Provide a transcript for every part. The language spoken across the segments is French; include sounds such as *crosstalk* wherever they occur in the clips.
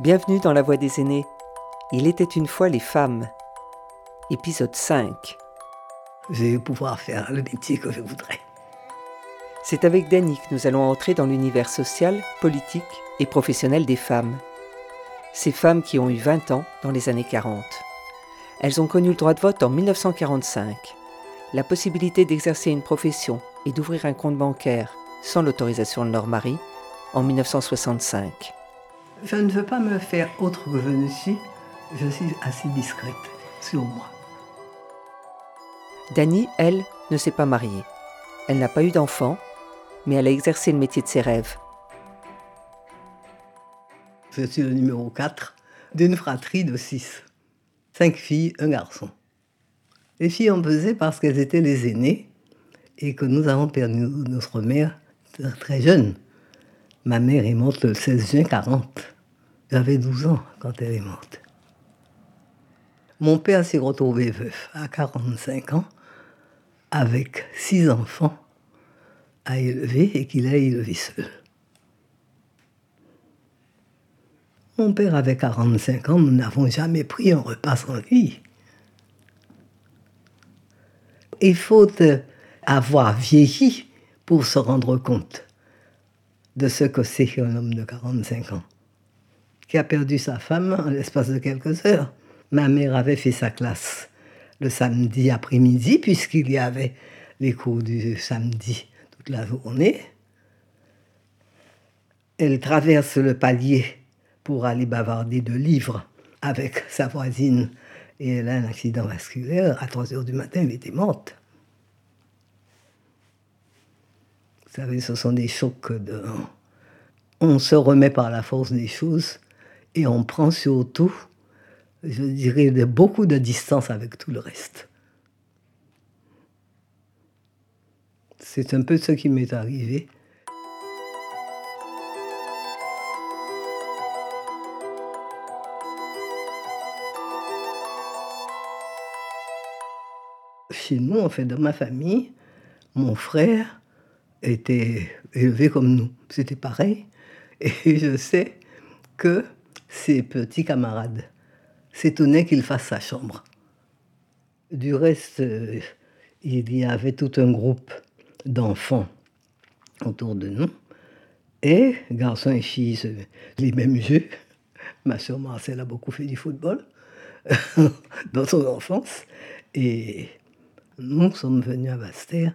Bienvenue dans La Voix des aînés. Il était une fois les femmes. Épisode 5. Je vais pouvoir faire le métier que je voudrais. C'est avec Dany que nous allons entrer dans l'univers social, politique et professionnel des femmes. Ces femmes qui ont eu 20 ans dans les années 40. Elles ont connu le droit de vote en 1945, la possibilité d'exercer une profession et d'ouvrir un compte bancaire sans l'autorisation de leur mari en 1965. Je ne veux pas me faire autre que je ne suis. Je suis assez discrète sur moi. Dany, elle, ne s'est pas mariée. Elle n'a pas eu d'enfant, mais elle a exercé le métier de ses rêves. Je suis le numéro 4 d'une fratrie de 6. Cinq filles, un garçon. Les filles ont pesé parce qu'elles étaient les aînées et que nous avons perdu notre mère très jeune. Ma mère est morte le 16 juin 40. J'avais 12 ans quand elle est morte. Mon père s'est retrouvé veuf à 45 ans avec six enfants à élever et qu'il a élevé seul. Mon père avait 45 ans, nous n'avons jamais pris un repas sans lui. Il faut avoir vieilli pour se rendre compte de ce que c'est qu'un homme de 45 ans qui a perdu sa femme en l'espace de quelques heures. Ma mère avait fait sa classe le samedi après-midi, puisqu'il y avait les cours du samedi toute la journée. Elle traverse le palier pour aller bavarder de livres avec sa voisine et elle a un accident vasculaire. À 3 heures du matin, elle était morte. Vous savez, ce sont des chocs de... On se remet par la force des choses et on prend surtout, je dirais, beaucoup de distance avec tout le reste. C'est un peu ce qui m'est arrivé. Chez nous, en fait, dans ma famille, mon frère était élevé comme nous. C'était pareil. Et je sais que ses petits camarades s'étonnaient qu'il fasse sa chambre. Du reste, euh, il y avait tout un groupe d'enfants autour de nous. Et garçons et filles, les mêmes jeux. Ma soeur Marcel a beaucoup fait du football *laughs* dans son enfance. Et nous sommes venus à Bastère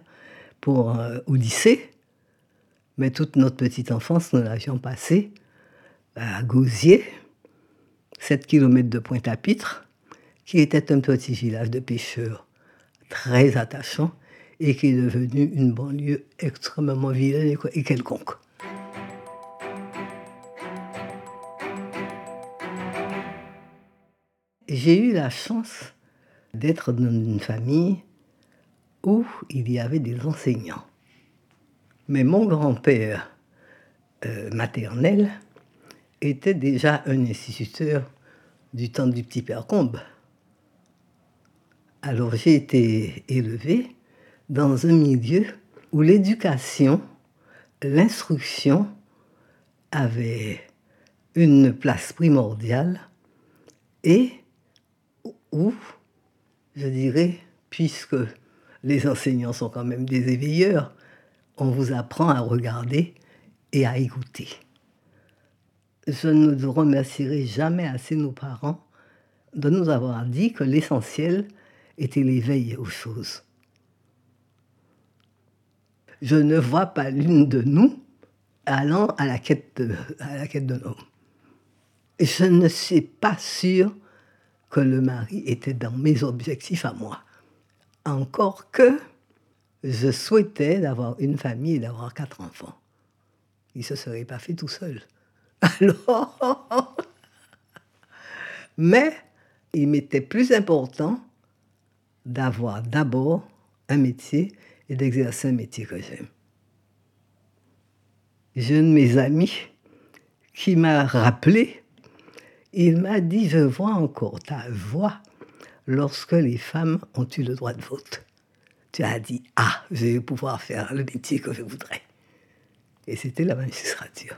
pour, euh, au lycée. Mais toute notre petite enfance, nous l'avions passée à Gauzier, 7 km de Pointe-à-Pitre, qui était un petit village de pêcheurs très attachant et qui est devenu une banlieue extrêmement vilaine et quelconque. J'ai eu la chance d'être dans une famille où il y avait des enseignants. Mais mon grand-père euh, maternel était déjà un instituteur du temps du petit père Combe. Alors j'ai été élevé dans un milieu où l'éducation, l'instruction avaient une place primordiale et où, je dirais, puisque les enseignants sont quand même des éveilleurs, on vous apprend à regarder et à écouter je ne remercierai jamais assez nos parents de nous avoir dit que l'essentiel était l'éveil aux choses. Je ne vois pas l'une de nous allant à la quête de, à. Je ne suis pas sûre que le mari était dans mes objectifs à moi. Encore que je souhaitais d'avoir une famille et d'avoir quatre enfants. Il ne se serait pas fait tout seul. *laughs* Alors, mais il m'était plus important d'avoir d'abord un métier et d'exercer un métier que j'aime. J'ai un de mes amis qui m'a rappelé, il m'a dit, je vois encore ta voix lorsque les femmes ont eu le droit de vote. Tu as dit, ah, je vais pouvoir faire le métier que je voudrais. Et c'était la magistrature.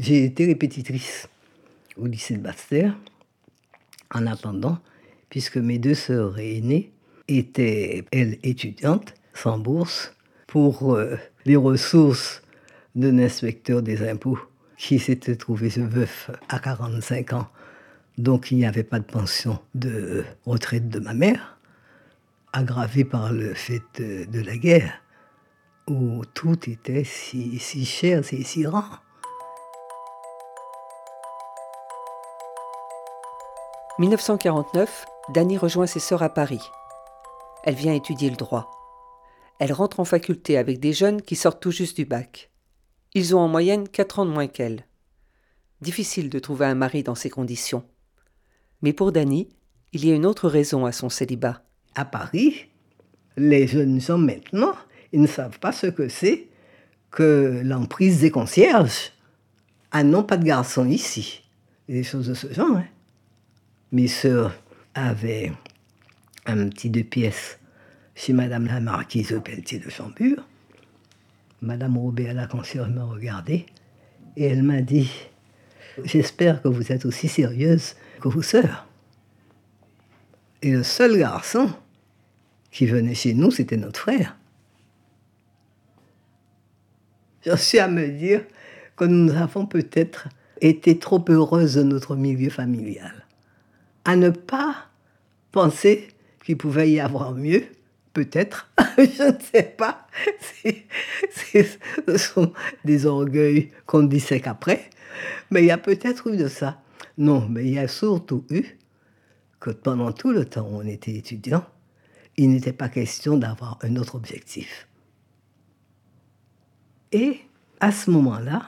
J'ai été répétitrice au lycée de Bastère en attendant, puisque mes deux sœurs aînées étaient, elles, étudiantes, sans bourse, pour euh, les ressources d'un inspecteur des impôts qui s'était trouvé veuf à 45 ans. Donc il n'y avait pas de pension de retraite de ma mère, aggravé par le fait de, la guerre, où tout était si, si cher, si, si rare. 1949, Dany rejoint ses sœurs à Paris. Elle vient étudier le droit. Elle rentre en faculté avec des jeunes qui sortent tout juste du bac. Ils ont en moyenne quatre ans de moins qu'elle. Difficile de trouver un mari dans ces conditions. Mais pour Dany, il y a une autre raison à son célibat. À Paris, les jeunes gens maintenant, ils ne savent pas ce que c'est que l'emprise des concierges. Ah non, pas de garçon ici. Des choses de ce genre. Hein. Mes sœurs avaient un petit deux pièces chez Madame la Marquise Pelletier de Chambure. Madame Robert, la concierge, m'a regardé et elle m'a dit J'espère que vous êtes aussi sérieuse que vos sœurs. Et le seul garçon qui venait chez nous, c'était notre frère. J'en suis à me dire que nous avons peut-être été trop heureuses de notre milieu familial à ne pas penser qu'il pouvait y avoir mieux, peut-être, *laughs* je ne sais pas. ce sont des orgueils qu'on dissèque après, mais il y a peut-être eu de ça. Non, mais il y a surtout eu que pendant tout le temps où on était étudiant, il n'était pas question d'avoir un autre objectif. Et à ce moment-là,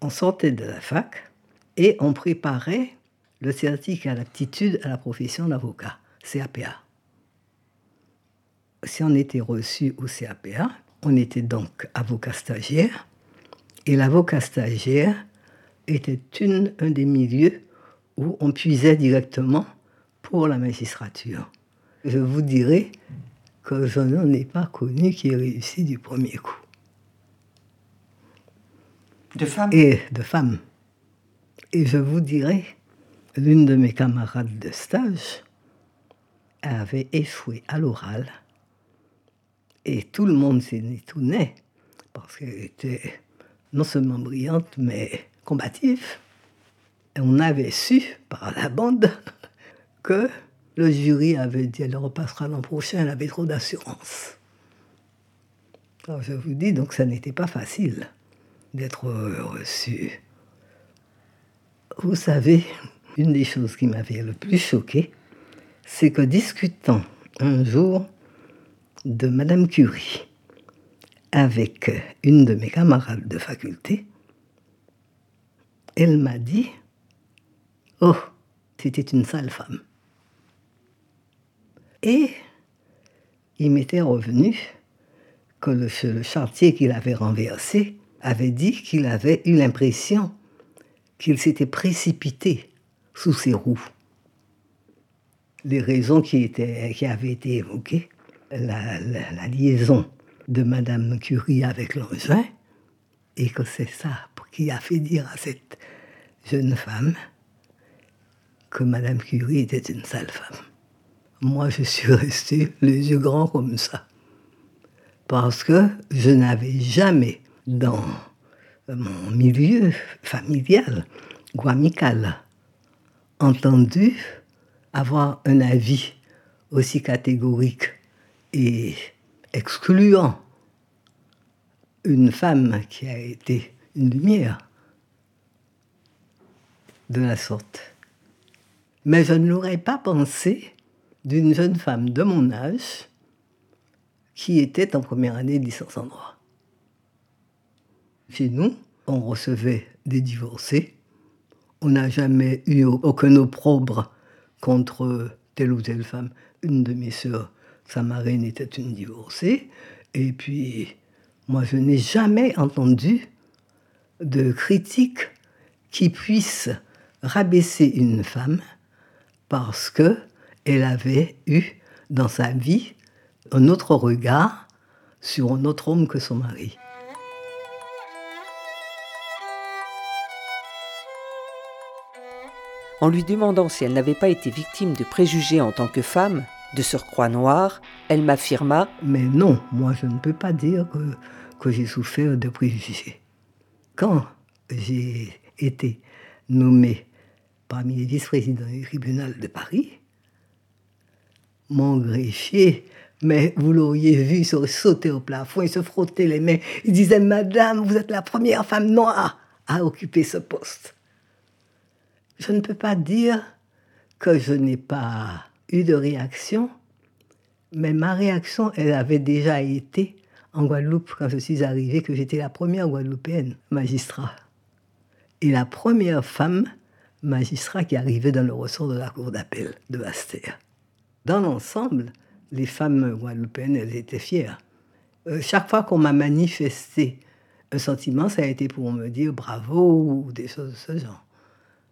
on sortait de la fac et on préparait le certificat d'aptitude à la profession d'avocat, CAPA. Si on était reçu au CAPA, on était donc avocat stagiaire, et l'avocat stagiaire était une, un des milieux où on puisait directement pour la magistrature. Je vous dirais que je n'en ai pas connu qui ait réussi du premier coup. De femmes Et de femmes. Et je vous dirais l'une de mes camarades de stage avait échoué à l'oral et tout le monde s'est étonné parce qu'elle était non seulement brillante mais combative. On avait su par la bande *laughs* que le jury avait dit elle repassera l'an prochain, elle avait trop d'assurance. Je vous dis donc ça n'était pas facile d'être reçu. Vous savez, une des choses qui m'avait le plus choqué, c'est que discutant un jour de Madame Curie avec une de mes camarades de faculté, elle m'a dit Oh, c'était une sale femme. Et il m'était revenu que le, le chartier qu'il avait renversé avait dit qu'il avait eu l'impression qu'il s'était précipité sous ses roues. Les raisons qui, étaient, qui avaient été évoquées, la, liaison de Madame Curie avec l'engin, et que c'est ça qui a fait dire à cette jeune femme que Madame Curie était une sale femme. Moi, je suis resté les yeux grands comme ça. Parce que je n'avais jamais, dans mon milieu familial ou amical, entendu avoir un avis aussi catégorique et excluant une femme qui a été une lumière de la sorte. Mais je ne l'aurais pas pensé d'une jeune femme de mon âge qui était en première année de licence en droit. Chez nous, on recevait des divorcés on n'a jamais eu aucun opprobre contre telle ou telle femme. Une de mes sœurs, sa marraine était une divorcée. Et puis, moi, je n'ai jamais entendu de critique qui puisse rabaisser une femme parce que elle avait eu dans sa vie un autre regard sur un autre homme que son mari. En lui demandant si elle n'avait pas été victime de préjugés en tant que femme, de surcroît noire, elle m'affirma Mais non, moi je ne peux pas dire que, j'ai souffert de préjugés. Quand j'ai été nommé parmi les vice-présidents du tribunal de Paris, mon greffier, mais vous l'auriez vu sauter au plafond et se frotter les mains. Il disait Madame, vous êtes la première femme noire à occuper ce poste. Je ne peux pas dire que je n'ai pas eu de réaction, mais ma réaction, elle avait déjà été en Guadeloupe quand je suis arrivée, que j'étais la première Guadeloupéenne magistrat. Et la première femme magistrat qui arrivait dans le ressort de la cour d'appel de Bastia. Dans l'ensemble, les femmes guadeloupéennes, elles étaient fières. Euh, chaque fois qu'on m'a manifesté un sentiment, ça a été pour me dire bravo ou des choses de ce genre.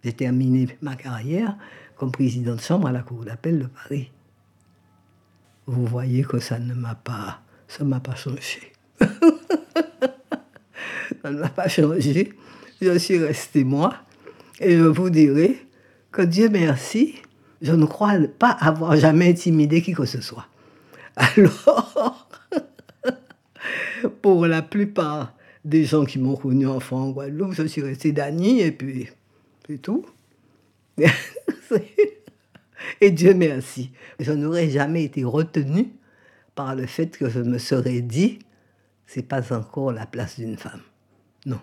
J'ai terminé ma carrière comme président de chambre à la Cour d'appel de Paris. Vous voyez que ça ne m'a pas, ça m'a pas changé. *laughs* ça ne m'a pas changé. Je suis resté moi. Et je vous dirai que Dieu merci, je ne crois pas avoir jamais intimidé qui que ce soit. *laughs* Alors, pour la plupart des gens qui m'ont connu enfant en Guadeloupe, je suis resté Dany et puis tout. *laughs* Et Dieu merci. Je n'aurais jamais été retenue par le fait que je me serais dit, c'est pas encore la place d'une femme. Non.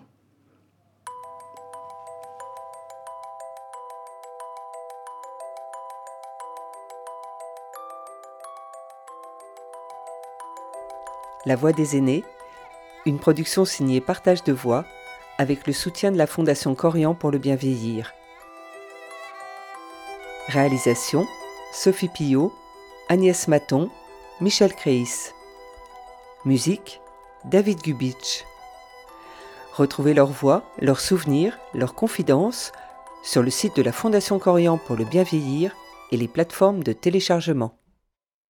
La Voix des aînés, une production signée Partage de Voix avec le soutien de la Fondation Corian pour le bien vieillir. Réalisation Sophie Pillot, Agnès Maton, Michel Créis. Musique David Gubitsch. Retrouvez leurs voix, leurs souvenirs, leurs confidences sur le site de la Fondation Corian pour le bien vieillir et les plateformes de téléchargement.